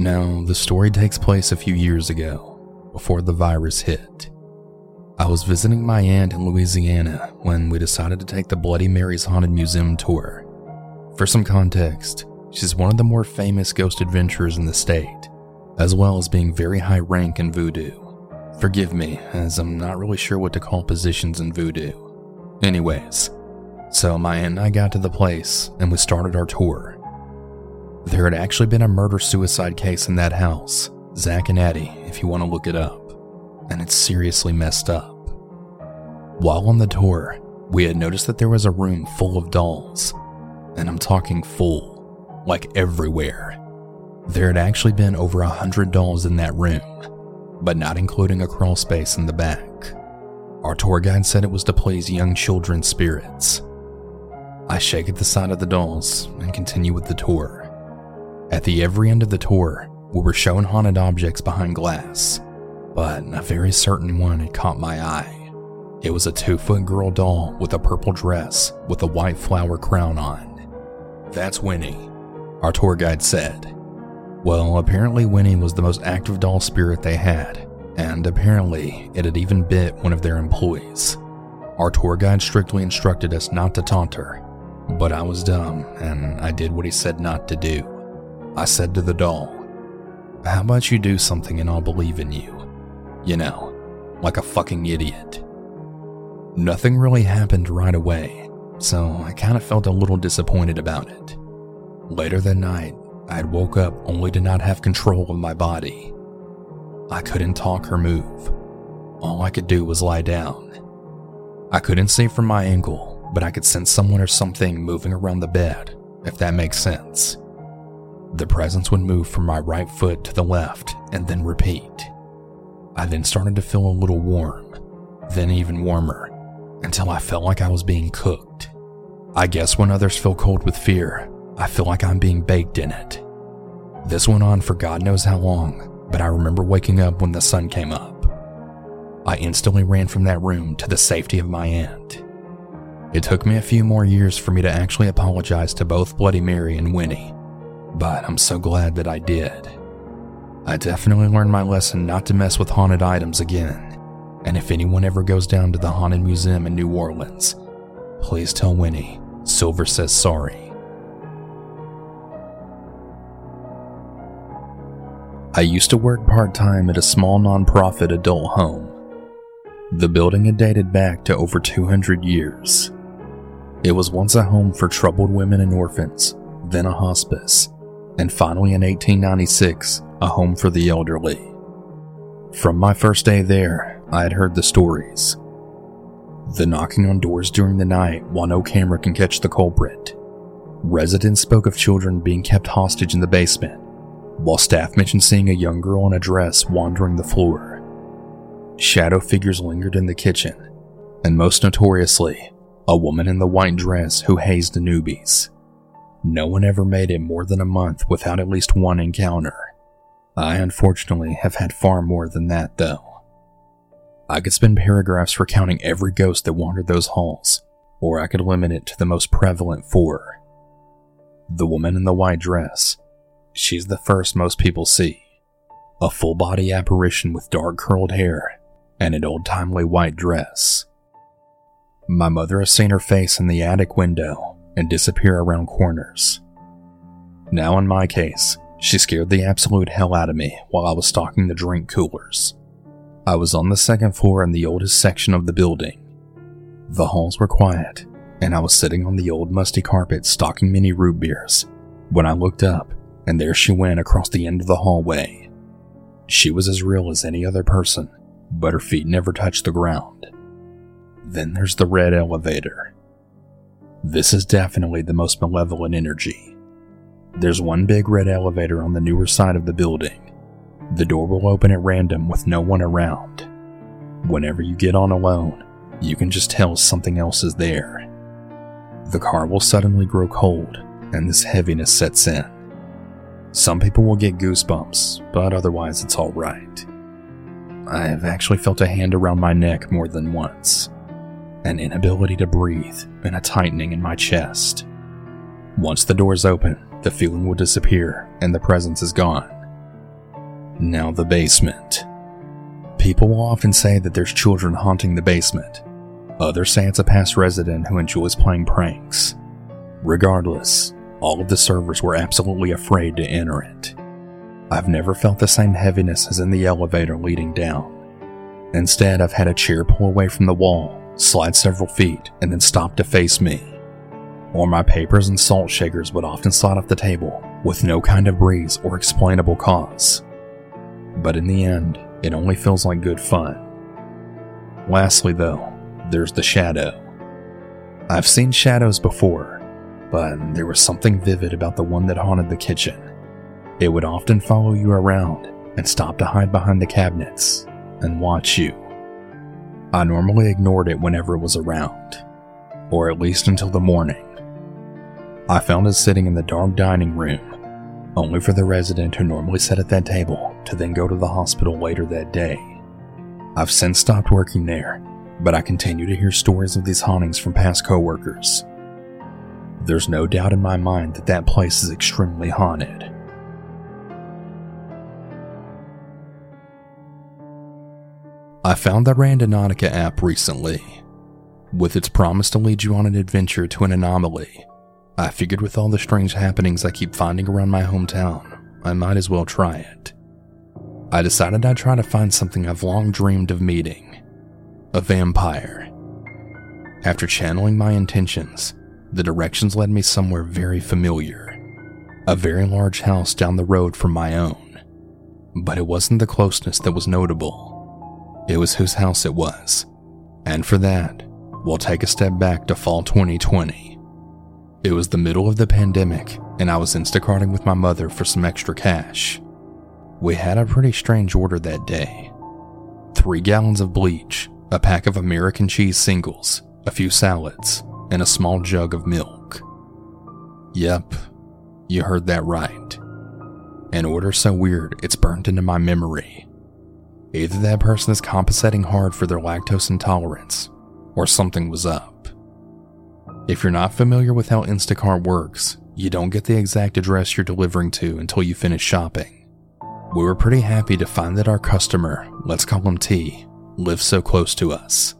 Now, the story takes place a few years ago, before the virus hit. I was visiting my aunt in Louisiana when we decided to take the Bloody Mary's Haunted Museum tour. For some context, she's one of the more famous ghost adventurers in the state, as well as being very high rank in voodoo. Forgive me, as I'm not really sure what to call positions in voodoo. Anyways, so my aunt and I got to the place and we started our tour. There had actually been a murder suicide case in that house, Zack and Addie, if you want to look it up, and it's seriously messed up. While on the tour, we had noticed that there was a room full of dolls, and I'm talking full, like everywhere. There had actually been over a hundred dolls in that room, but not including a crawl space in the back. Our tour guide said it was to please young children's spirits. I shake at the sight of the dolls and continue with the tour. At the every end of the tour, we were shown haunted objects behind glass, but a very certain one had caught my eye. It was a two foot girl doll with a purple dress with a white flower crown on. That's Winnie, our tour guide said. Well, apparently, Winnie was the most active doll spirit they had, and apparently, it had even bit one of their employees. Our tour guide strictly instructed us not to taunt her, but I was dumb and I did what he said not to do. I said to the doll, How about you do something and I'll believe in you? You know, like a fucking idiot. Nothing really happened right away, so I kind of felt a little disappointed about it. Later that night, I had woke up only to not have control of my body. I couldn't talk or move. All I could do was lie down. I couldn't see from my angle, but I could sense someone or something moving around the bed, if that makes sense. The presence would move from my right foot to the left and then repeat. I then started to feel a little warm, then even warmer, until I felt like I was being cooked. I guess when others feel cold with fear, I feel like I'm being baked in it. This went on for God knows how long, but I remember waking up when the sun came up. I instantly ran from that room to the safety of my aunt. It took me a few more years for me to actually apologize to both Bloody Mary and Winnie but I'm so glad that I did. I definitely learned my lesson not to mess with haunted items again, and if anyone ever goes down to the Haunted Museum in New Orleans, please tell Winnie Silver says sorry. I used to work part time at a small nonprofit adult home. The building had dated back to over 200 years. It was once a home for troubled women and orphans, then a hospice, and finally in 1896, a home for the elderly. From my first day there, I had heard the stories. The knocking on doors during the night while no camera can catch the culprit. Residents spoke of children being kept hostage in the basement, while staff mentioned seeing a young girl in a dress wandering the floor. Shadow figures lingered in the kitchen, and most notoriously, a woman in the white dress who hazed the newbies. No one ever made it more than a month without at least one encounter. I unfortunately have had far more than that, though. I could spend paragraphs recounting every ghost that wandered those halls, or I could limit it to the most prevalent four. The woman in the white dress. She's the first most people see. A full body apparition with dark curled hair and an old timely white dress. My mother has seen her face in the attic window and disappear around corners. Now, in my case, she scared the absolute hell out of me while I was stocking the drink coolers. I was on the second floor in the oldest section of the building. The halls were quiet, and I was sitting on the old musty carpet stocking mini root beers when I looked up, and there she went across the end of the hallway. She was as real as any other person, but her feet never touched the ground. Then there's the red elevator. This is definitely the most malevolent energy. There's one big red elevator on the newer side of the building. The door will open at random with no one around. Whenever you get on alone, you can just tell something else is there. The car will suddenly grow cold, and this heaviness sets in. Some people will get goosebumps, but otherwise it's alright. I have actually felt a hand around my neck more than once an inability to breathe, and a tightening in my chest. Once the doors open, the feeling will disappear and the presence is gone. Now, the basement. People will often say that there's children haunting the basement. Others say it's a past resident who enjoys playing pranks. Regardless, all of the servers were absolutely afraid to enter it. I've never felt the same heaviness as in the elevator leading down. Instead, I've had a chair pull away from the wall, slide several feet, and then stop to face me. Or my papers and salt shakers would often slide off the table with no kind of breeze or explainable cause. But in the end, it only feels like good fun. Lastly, though, there's the shadow. I've seen shadows before, but there was something vivid about the one that haunted the kitchen. It would often follow you around and stop to hide behind the cabinets and watch you. I normally ignored it whenever it was around, or at least until the morning. I found it sitting in the dark dining room, only for the resident who normally sat at that table to then go to the hospital later that day. I've since stopped working there, but I continue to hear stories of these hauntings from past coworkers. There's no doubt in my mind that that place is extremely haunted. I found the Randonautica app recently. With its promise to lead you on an adventure to an anomaly, I figured with all the strange happenings I keep finding around my hometown, I might as well try it. I decided I'd try to find something I've long dreamed of meeting a vampire. After channeling my intentions, the directions led me somewhere very familiar a very large house down the road from my own. But it wasn't the closeness that was notable, it was whose house it was. And for that, we'll take a step back to fall 2020. It was the middle of the pandemic, and I was Instacarting with my mother for some extra cash. We had a pretty strange order that day three gallons of bleach, a pack of American cheese singles, a few salads, and a small jug of milk. Yep, you heard that right. An order so weird it's burned into my memory. Either that person is compensating hard for their lactose intolerance, or something was up. If you're not familiar with how Instacart works, you don't get the exact address you're delivering to until you finish shopping. We were pretty happy to find that our customer, let's call him T, lived so close to us.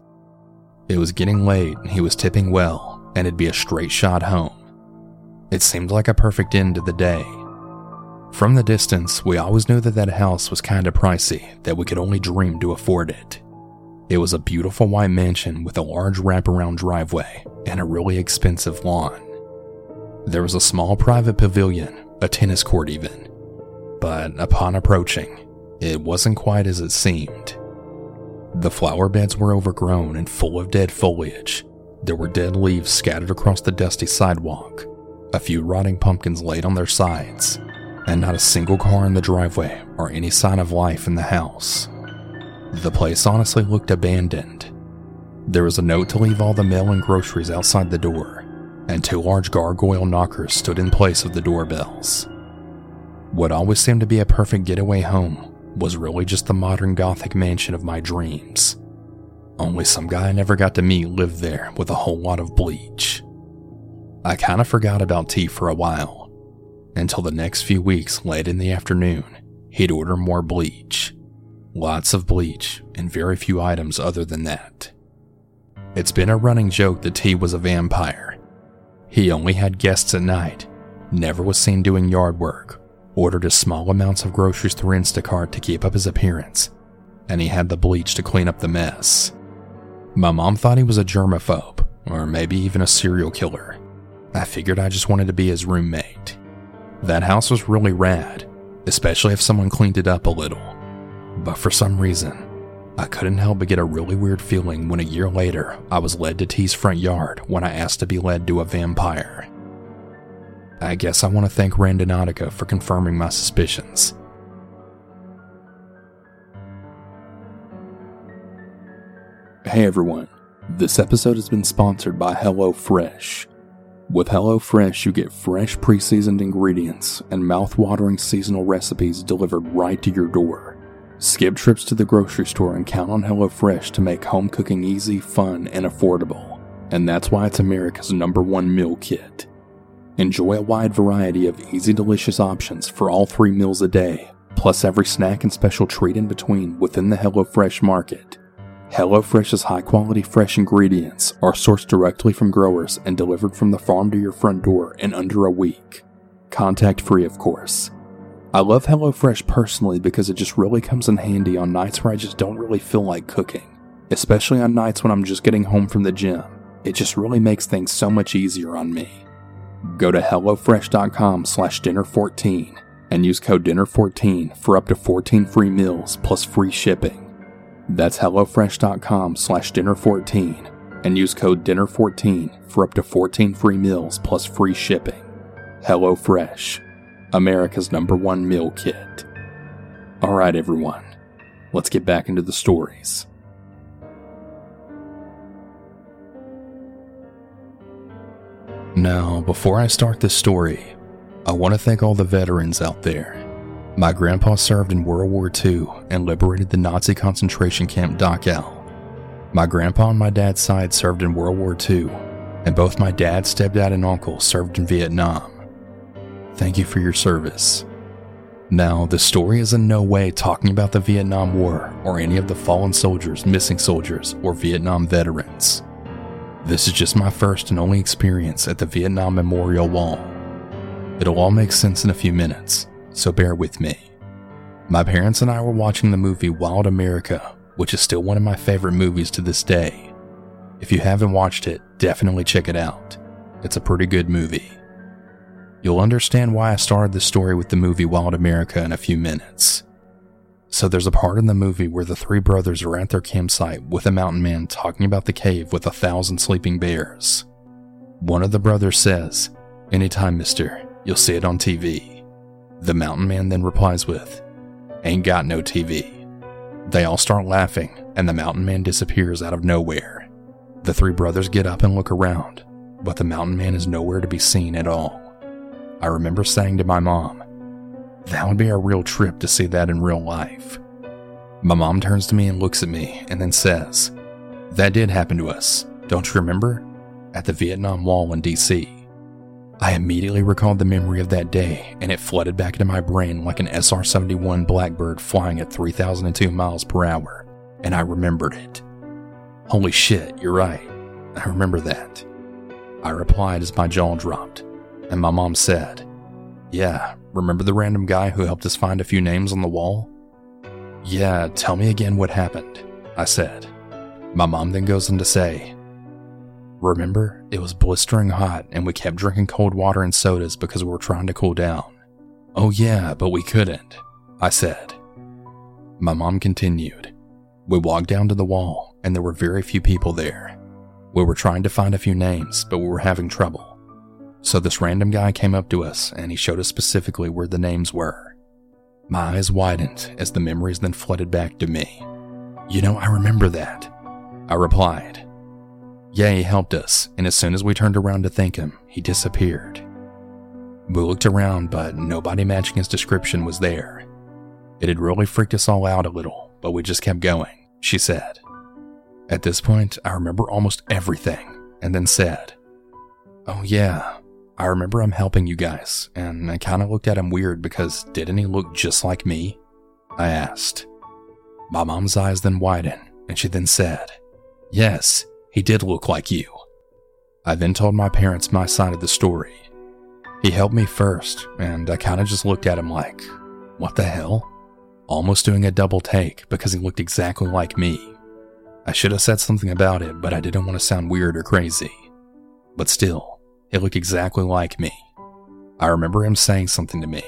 It was getting late, he was tipping well, and it'd be a straight shot home. It seemed like a perfect end to the day. From the distance, we always knew that that house was kinda pricey, that we could only dream to afford it. It was a beautiful white mansion with a large wraparound driveway and a really expensive lawn. There was a small private pavilion, a tennis court even. But upon approaching, it wasn't quite as it seemed. The flower beds were overgrown and full of dead foliage. There were dead leaves scattered across the dusty sidewalk, a few rotting pumpkins laid on their sides, and not a single car in the driveway or any sign of life in the house. The place honestly looked abandoned. There was a note to leave all the mail and groceries outside the door, and two large gargoyle knockers stood in place of the doorbells. What always seemed to be a perfect getaway home was really just the modern Gothic mansion of my dreams. Only some guy I never got to meet lived there with a whole lot of bleach. I kinda forgot about T for a while, until the next few weeks late in the afternoon, he'd order more bleach. Lots of bleach, and very few items other than that. It's been a running joke that T was a vampire. He only had guests at night, never was seen doing yard work, ordered as small amounts of groceries through Instacart to keep up his appearance, and he had the bleach to clean up the mess. My mom thought he was a germaphobe, or maybe even a serial killer. I figured I just wanted to be his roommate. That house was really rad, especially if someone cleaned it up a little. But for some reason, I couldn't help but get a really weird feeling when a year later I was led to T's front yard when I asked to be led to a vampire. I guess I want to thank Randonautica for confirming my suspicions. Hey everyone, this episode has been sponsored by HelloFresh. With HelloFresh, you get fresh pre seasoned ingredients and mouth-watering seasonal recipes delivered right to your door. Skip trips to the grocery store and count on HelloFresh to make home cooking easy, fun, and affordable. And that's why it's America's number one meal kit. Enjoy a wide variety of easy, delicious options for all three meals a day, plus every snack and special treat in between within the HelloFresh market. HelloFresh's high quality fresh ingredients are sourced directly from growers and delivered from the farm to your front door in under a week. Contact free, of course. I love HelloFresh personally because it just really comes in handy on nights where I just don't really feel like cooking, especially on nights when I'm just getting home from the gym. It just really makes things so much easier on me. Go to HelloFresh.com slash dinner14 and use code dinner14 for up to 14 free meals plus free shipping. That's HelloFresh.com slash dinner14 and use code dinner14 for up to 14 free meals plus free shipping. HelloFresh, America's number one meal kit. Alright, everyone, let's get back into the stories. Now, before I start this story, I want to thank all the veterans out there. My grandpa served in World War II and liberated the Nazi concentration camp Dachau. My grandpa on my dad's side served in World War II, and both my dad, stepdad, and uncle served in Vietnam. Thank you for your service. Now, the story is in no way talking about the Vietnam War or any of the fallen soldiers, missing soldiers, or Vietnam veterans. This is just my first and only experience at the Vietnam Memorial Wall. It'll all make sense in a few minutes, so bear with me. My parents and I were watching the movie Wild America, which is still one of my favorite movies to this day. If you haven't watched it, definitely check it out. It's a pretty good movie. You'll understand why I started the story with the movie Wild America in a few minutes. So there's a part in the movie where the three brothers are at their campsite with a mountain man talking about the cave with a thousand sleeping bears. One of the brothers says, Anytime, mister, you'll see it on TV. The mountain man then replies with, Ain't got no TV. They all start laughing, and the mountain man disappears out of nowhere. The three brothers get up and look around, but the mountain man is nowhere to be seen at all. I remember saying to my mom, that would be a real trip to see that in real life. My mom turns to me and looks at me and then says, That did happen to us, don't you remember? At the Vietnam Wall in DC. I immediately recalled the memory of that day and it flooded back into my brain like an SR 71 Blackbird flying at 3,002 miles per hour, and I remembered it. Holy shit, you're right. I remember that. I replied as my jaw dropped, and my mom said, Yeah, Remember the random guy who helped us find a few names on the wall? Yeah, tell me again what happened, I said. My mom then goes on to say, Remember, it was blistering hot and we kept drinking cold water and sodas because we were trying to cool down. Oh, yeah, but we couldn't, I said. My mom continued, We walked down to the wall and there were very few people there. We were trying to find a few names, but we were having trouble. So this random guy came up to us and he showed us specifically where the names were. My eyes widened as the memories then flooded back to me. You know, I remember that. I replied. Yeah, he helped us, and as soon as we turned around to thank him, he disappeared. We looked around, but nobody matching his description was there. It had really freaked us all out a little, but we just kept going, she said. At this point, I remember almost everything, and then said, Oh, yeah, I remember I'm helping you guys, and I kind of looked at him weird because didn't he look just like me? I asked. My mom's eyes then widened, and she then said, Yes, he did look like you. I then told my parents my side of the story. He helped me first, and I kind of just looked at him like, What the hell? Almost doing a double take because he looked exactly like me. I should have said something about it, but I didn't want to sound weird or crazy. But still, he looked exactly like me. I remember him saying something to me.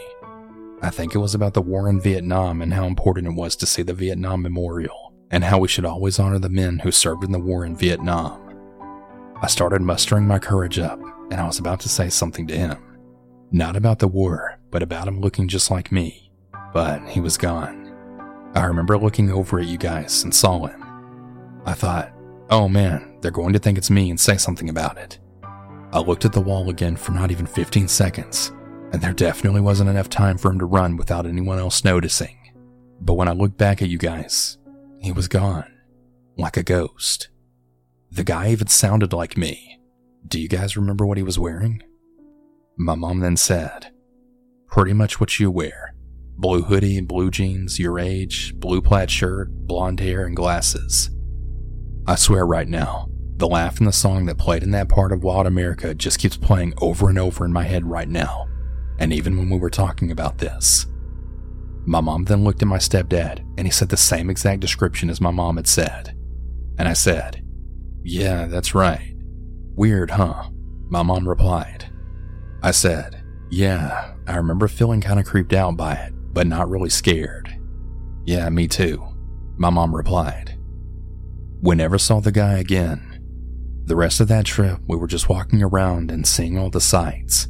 I think it was about the war in Vietnam and how important it was to see the Vietnam Memorial, and how we should always honor the men who served in the war in Vietnam. I started mustering my courage up, and I was about to say something to him. Not about the war, but about him looking just like me. But he was gone. I remember looking over at you guys and saw him. I thought, oh man, they're going to think it's me and say something about it. I looked at the wall again for not even 15 seconds, and there definitely wasn't enough time for him to run without anyone else noticing. But when I looked back at you guys, he was gone, like a ghost. The guy even sounded like me. Do you guys remember what he was wearing? My mom then said, Pretty much what you wear blue hoodie, and blue jeans, your age, blue plaid shirt, blonde hair, and glasses. I swear right now, the laugh in the song that played in that part of Wild America just keeps playing over and over in my head right now, and even when we were talking about this. My mom then looked at my stepdad, and he said the same exact description as my mom had said. And I said, Yeah, that's right. Weird, huh? My mom replied. I said, Yeah, I remember feeling kind of creeped out by it, but not really scared. Yeah, me too, my mom replied. We never saw the guy again. The rest of that trip, we were just walking around and seeing all the sights,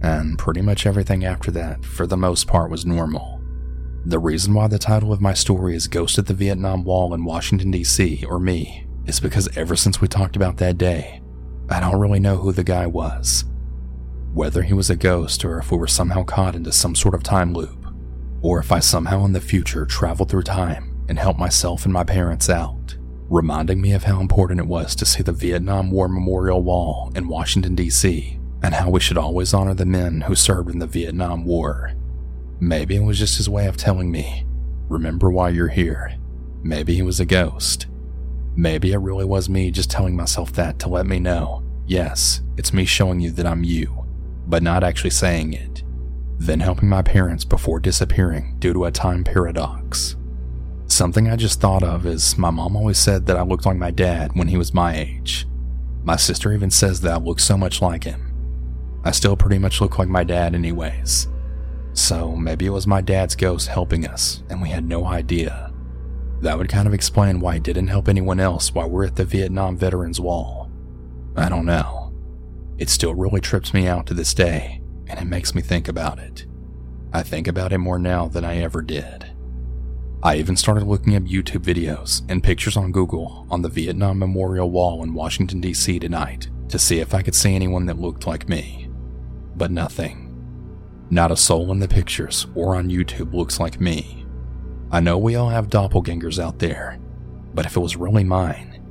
and pretty much everything after that, for the most part, was normal. The reason why the title of my story is Ghost at the Vietnam Wall in Washington, D.C., or me, is because ever since we talked about that day, I don't really know who the guy was. Whether he was a ghost or if we were somehow caught into some sort of time loop, or if I somehow in the future traveled through time and helped myself and my parents out reminding me of how important it was to see the Vietnam War Memorial Wall in Washington, D.C., and how we should always honor the men who served in the Vietnam War. Maybe it was just his way of telling me, remember why you're here. Maybe he was a ghost. Maybe it really was me just telling myself that to let me know, yes, it's me showing you that I'm you, but not actually saying it. Then helping my parents before disappearing due to a time paradox. Something I just thought of is my mom always said that I looked like my dad when he was my age. My sister even says that I look so much like him. I still pretty much look like my dad, anyways. So maybe it was my dad's ghost helping us, and we had no idea. That would kind of explain why he didn't help anyone else while we're at the Vietnam Veterans Wall. I don't know. It still really trips me out to this day, and it makes me think about it. I think about it more now than I ever did. I even started looking up YouTube videos and pictures on Google on the Vietnam Memorial Wall in Washington, D.C. tonight to see if I could see anyone that looked like me. But nothing. Not a soul in the pictures or on YouTube looks like me. I know we all have doppelgangers out there, but if it was really mine,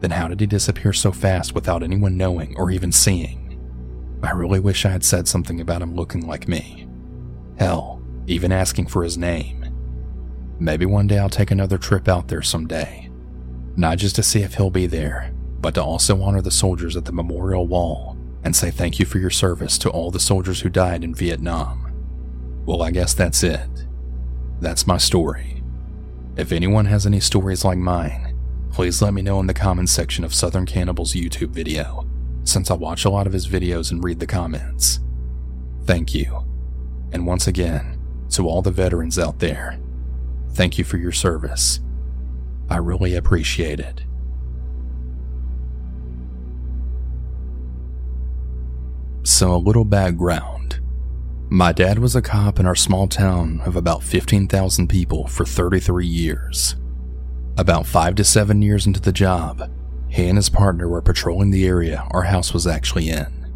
then how did he disappear so fast without anyone knowing or even seeing? I really wish I had said something about him looking like me. Hell, even asking for his name. Maybe one day I'll take another trip out there someday. Not just to see if he'll be there, but to also honor the soldiers at the memorial wall and say thank you for your service to all the soldiers who died in Vietnam. Well, I guess that's it. That's my story. If anyone has any stories like mine, please let me know in the comments section of Southern Cannibal's YouTube video, since I watch a lot of his videos and read the comments. Thank you. And once again, to all the veterans out there, Thank you for your service. I really appreciate it. So, a little background. My dad was a cop in our small town of about 15,000 people for 33 years. About five to seven years into the job, he and his partner were patrolling the area our house was actually in.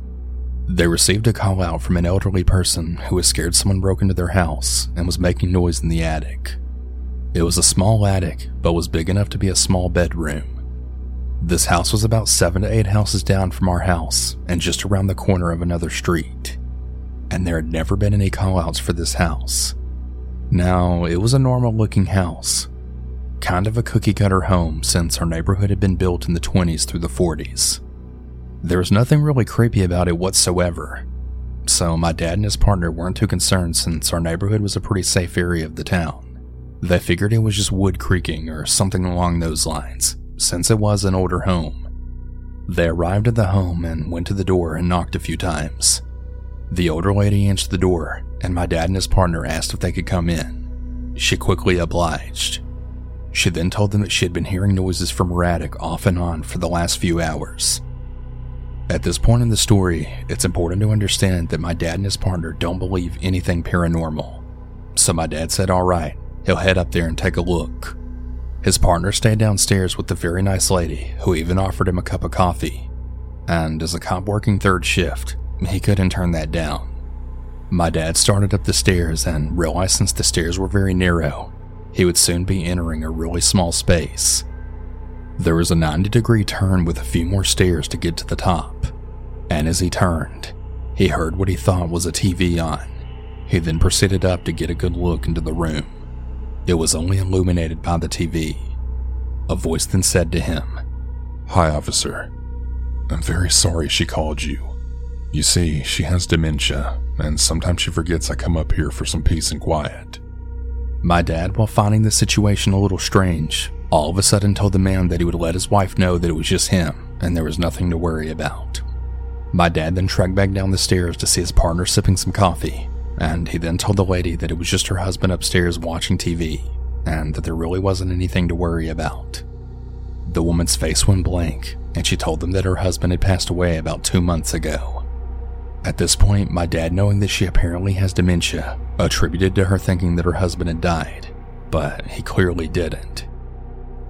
They received a call out from an elderly person who was scared someone broke into their house and was making noise in the attic. It was a small attic, but was big enough to be a small bedroom. This house was about seven to eight houses down from our house and just around the corner of another street. And there had never been any callouts for this house. Now, it was a normal looking house, kind of a cookie cutter home since our neighborhood had been built in the 20s through the 40s. There was nothing really creepy about it whatsoever, so my dad and his partner weren't too concerned since our neighborhood was a pretty safe area of the town. They figured it was just wood creaking or something along those lines, since it was an older home. They arrived at the home and went to the door and knocked a few times. The older lady answered the door, and my dad and his partner asked if they could come in. She quickly obliged. She then told them that she had been hearing noises from her attic off and on for the last few hours. At this point in the story, it's important to understand that my dad and his partner don't believe anything paranormal. So my dad said, Alright, he'll head up there and take a look. His partner stayed downstairs with the very nice lady who even offered him a cup of coffee. And as a cop working third shift, he couldn't turn that down. My dad started up the stairs and realized since the stairs were very narrow, he would soon be entering a really small space. There was a 90 degree turn with a few more stairs to get to the top, and as he turned, he heard what he thought was a TV on. He then proceeded up to get a good look into the room. It was only illuminated by the TV. A voice then said to him, Hi, officer. I'm very sorry she called you. You see, she has dementia, and sometimes she forgets I come up here for some peace and quiet. My dad, while finding the situation a little strange, all of a sudden told the man that he would let his wife know that it was just him and there was nothing to worry about. My dad then trekked back down the stairs to see his partner sipping some coffee, and he then told the lady that it was just her husband upstairs watching TV and that there really wasn't anything to worry about. The woman's face went blank, and she told them that her husband had passed away about two months ago. At this point, my dad, knowing that she apparently has dementia, attributed to her thinking that her husband had died, but he clearly didn't.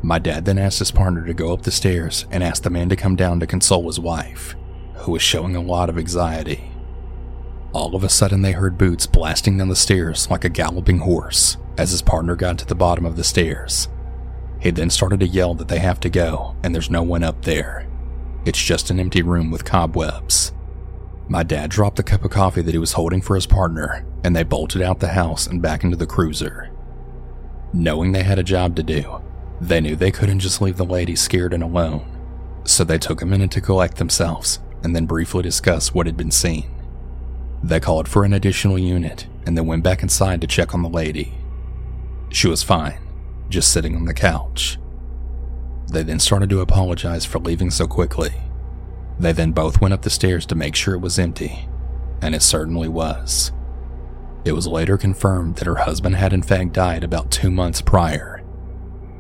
My dad then asked his partner to go up the stairs and asked the man to come down to console his wife, who was showing a lot of anxiety. All of a sudden, they heard Boots blasting down the stairs like a galloping horse as his partner got to the bottom of the stairs. He then started to yell that they have to go and there's no one up there. It's just an empty room with cobwebs. My dad dropped the cup of coffee that he was holding for his partner, and they bolted out the house and back into the cruiser. Knowing they had a job to do, they knew they couldn't just leave the lady scared and alone, so they took a minute to collect themselves and then briefly discuss what had been seen. They called for an additional unit and then went back inside to check on the lady. She was fine, just sitting on the couch. They then started to apologize for leaving so quickly they then both went up the stairs to make sure it was empty, and it certainly was. It was later confirmed that her husband had in fact died about two months prior.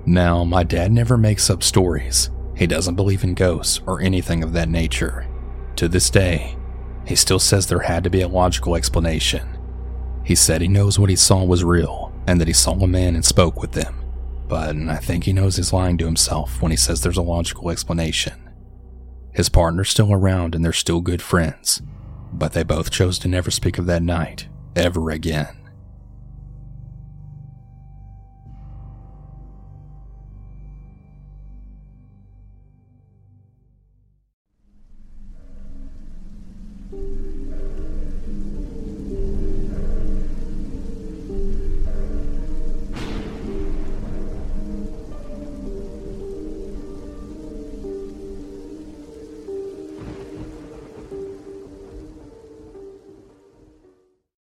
Now, my dad never makes up stories. He doesn't believe in ghosts or anything of that nature. To this day, he still says there had to be a logical explanation. He said he knows what he saw was real and that he saw a man and spoke with him, but I think he knows he's lying to himself when he says there's a logical explanation. His partner's still around and they're still good friends, but they both chose to never speak of that night ever again.